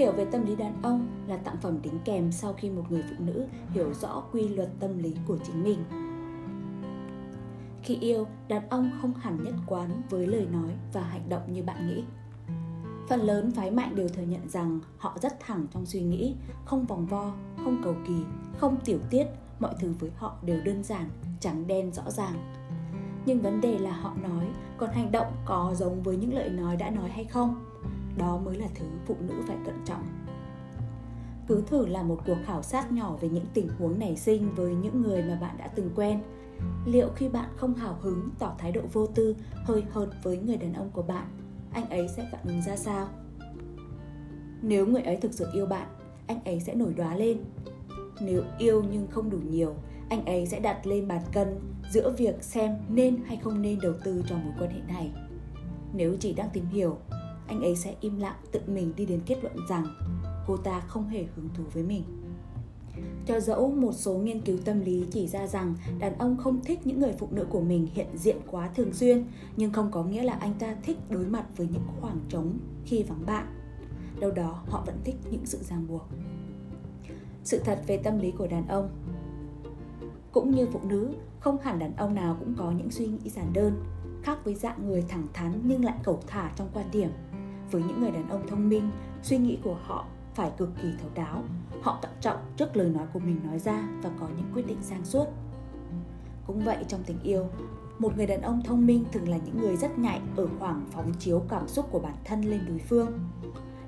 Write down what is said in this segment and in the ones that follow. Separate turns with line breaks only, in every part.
Hiểu về tâm lý đàn ông là tặng phẩm đính kèm sau khi một người phụ nữ hiểu rõ quy luật tâm lý của chính mình. Khi yêu, đàn ông không hẳn nhất quán với lời nói và hành động như bạn nghĩ. Phần lớn phái mạnh đều thừa nhận rằng họ rất thẳng trong suy nghĩ, không vòng vo, không cầu kỳ, không tiểu tiết, mọi thứ với họ đều đơn giản, trắng đen rõ ràng. Nhưng vấn đề là họ nói, còn hành động có giống với những lời nói đã nói hay không? Đó mới là thứ phụ nữ phải cẩn trọng. Cứ thử làm một cuộc khảo sát nhỏ về những tình huống nảy sinh với những người mà bạn đã từng quen. Liệu khi bạn không hào hứng, tỏ thái độ vô tư, hơi hợt với người đàn ông của bạn, anh ấy sẽ phản ứng ra sao? Nếu người ấy thực sự yêu bạn, anh ấy sẽ nổi đoá lên. Nếu yêu nhưng không đủ nhiều, anh ấy sẽ đặt lên bàn cân giữa việc xem nên hay không nên đầu tư cho mối quan hệ này. Nếu chỉ đang tìm hiểu, anh ấy sẽ im lặng tự mình đi đến kết luận rằng cô ta không hề hứng thú với mình. Cho dẫu một số nghiên cứu tâm lý chỉ ra rằng đàn ông không thích những người phụ nữ của mình hiện diện quá thường xuyên, nhưng không có nghĩa là anh ta thích đối mặt với những khoảng trống khi vắng bạn. Đâu đó họ vẫn thích những sự ràng buộc. Sự thật về tâm lý của đàn ông cũng như phụ nữ, không hẳn đàn ông nào cũng có những suy nghĩ giản đơn, khác với dạng người thẳng thắn nhưng lại cẩu thả trong quan điểm. Với những người đàn ông thông minh, suy nghĩ của họ phải cực kỳ thấu đáo. Họ thận trọng trước lời nói của mình nói ra và có những quyết định sáng suốt. Cũng vậy trong tình yêu, một người đàn ông thông minh thường là những người rất nhạy ở khoảng phóng chiếu cảm xúc của bản thân lên đối phương.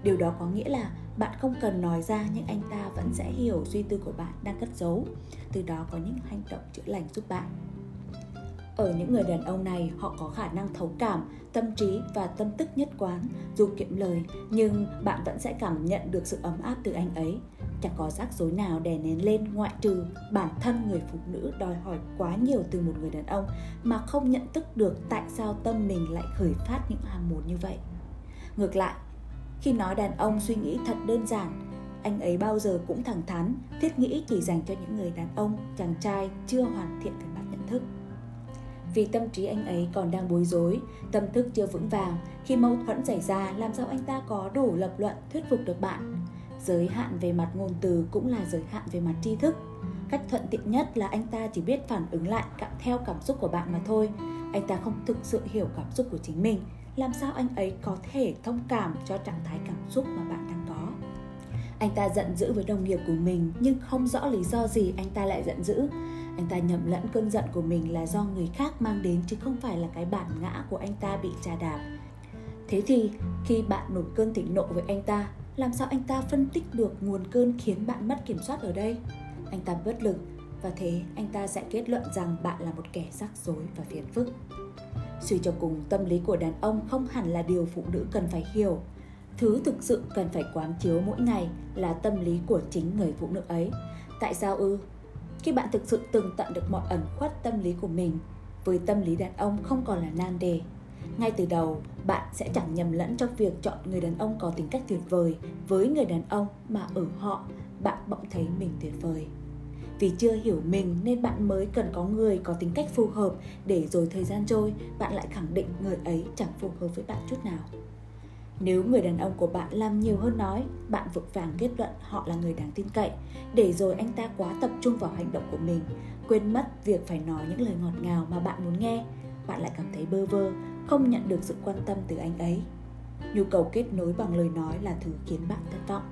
Điều đó có nghĩa là bạn không cần nói ra nhưng anh ta vẫn sẽ hiểu suy tư của bạn đang cất giấu, từ đó có những hành động chữa lành giúp bạn. Ở những người đàn ông này, họ có khả năng thấu cảm, tâm trí và tâm tức nhất quán, dù kiệm lời, nhưng bạn vẫn sẽ cảm nhận được sự ấm áp từ anh ấy. Chẳng có rắc rối nào đè nén lên ngoại trừ bản thân người phụ nữ đòi hỏi quá nhiều từ một người đàn ông mà không nhận thức được tại sao tâm mình lại khởi phát những ham muốn như vậy. Ngược lại, khi nói đàn ông suy nghĩ thật đơn giản, anh ấy bao giờ cũng thẳng thắn, thiết nghĩ chỉ dành cho những người đàn ông, chàng trai chưa hoàn thiện về mặt nhận thức vì tâm trí anh ấy còn đang bối rối, tâm thức chưa vững vàng, khi mâu thuẫn xảy ra làm sao anh ta có đủ lập luận thuyết phục được bạn. Giới hạn về mặt ngôn từ cũng là giới hạn về mặt tri thức. Cách thuận tiện nhất là anh ta chỉ biết phản ứng lại theo cảm xúc của bạn mà thôi. Anh ta không thực sự hiểu cảm xúc của chính mình. Làm sao anh ấy có thể thông cảm cho trạng thái cảm xúc mà bạn đang có? Anh ta giận dữ với đồng nghiệp của mình nhưng không rõ lý do gì anh ta lại giận dữ anh ta nhầm lẫn cơn giận của mình là do người khác mang đến chứ không phải là cái bản ngã của anh ta bị trà đạp. Thế thì, khi bạn nổi cơn thịnh nộ với anh ta, làm sao anh ta phân tích được nguồn cơn khiến bạn mất kiểm soát ở đây? Anh ta bất lực, và thế anh ta sẽ kết luận rằng bạn là một kẻ rắc rối và phiền phức. Suy cho cùng, tâm lý của đàn ông không hẳn là điều phụ nữ cần phải hiểu. Thứ thực sự cần phải quán chiếu mỗi ngày là tâm lý của chính người phụ nữ ấy. Tại sao ư? Khi bạn thực sự từng tận được mọi ẩn khuất tâm lý của mình với tâm lý đàn ông không còn là nan đề, ngay từ đầu, bạn sẽ chẳng nhầm lẫn trong việc chọn người đàn ông có tính cách tuyệt vời với người đàn ông mà ở họ bạn bỗng thấy mình tuyệt vời. Vì chưa hiểu mình nên bạn mới cần có người có tính cách phù hợp để rồi thời gian trôi, bạn lại khẳng định người ấy chẳng phù hợp với bạn chút nào nếu người đàn ông của bạn làm nhiều hơn nói, bạn vực vàng kết luận họ là người đáng tin cậy, để rồi anh ta quá tập trung vào hành động của mình, quên mất việc phải nói những lời ngọt ngào mà bạn muốn nghe, bạn lại cảm thấy bơ vơ, không nhận được sự quan tâm từ anh ấy. Nhu cầu kết nối bằng lời nói là thứ khiến bạn thất vọng.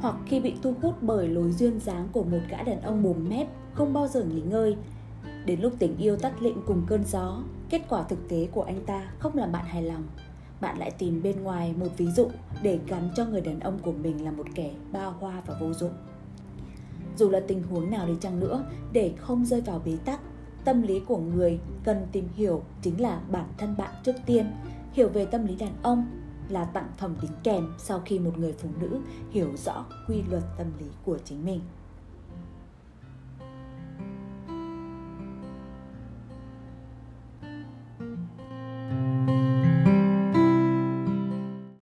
Hoặc khi bị thu hút bởi lối duyên dáng của một gã đàn ông mồm mép, không bao giờ nghỉ ngơi, Đến lúc tình yêu tắt lịm cùng cơn gió, kết quả thực tế của anh ta không làm bạn hài lòng bạn lại tìm bên ngoài một ví dụ để gắn cho người đàn ông của mình là một kẻ ba hoa và vô dụng. Dù là tình huống nào đi chăng nữa, để không rơi vào bế tắc, tâm lý của người cần tìm hiểu chính là bản thân bạn trước tiên. Hiểu về tâm lý đàn ông là tặng phẩm đính kèm sau khi một người phụ nữ hiểu rõ quy luật tâm lý của chính mình.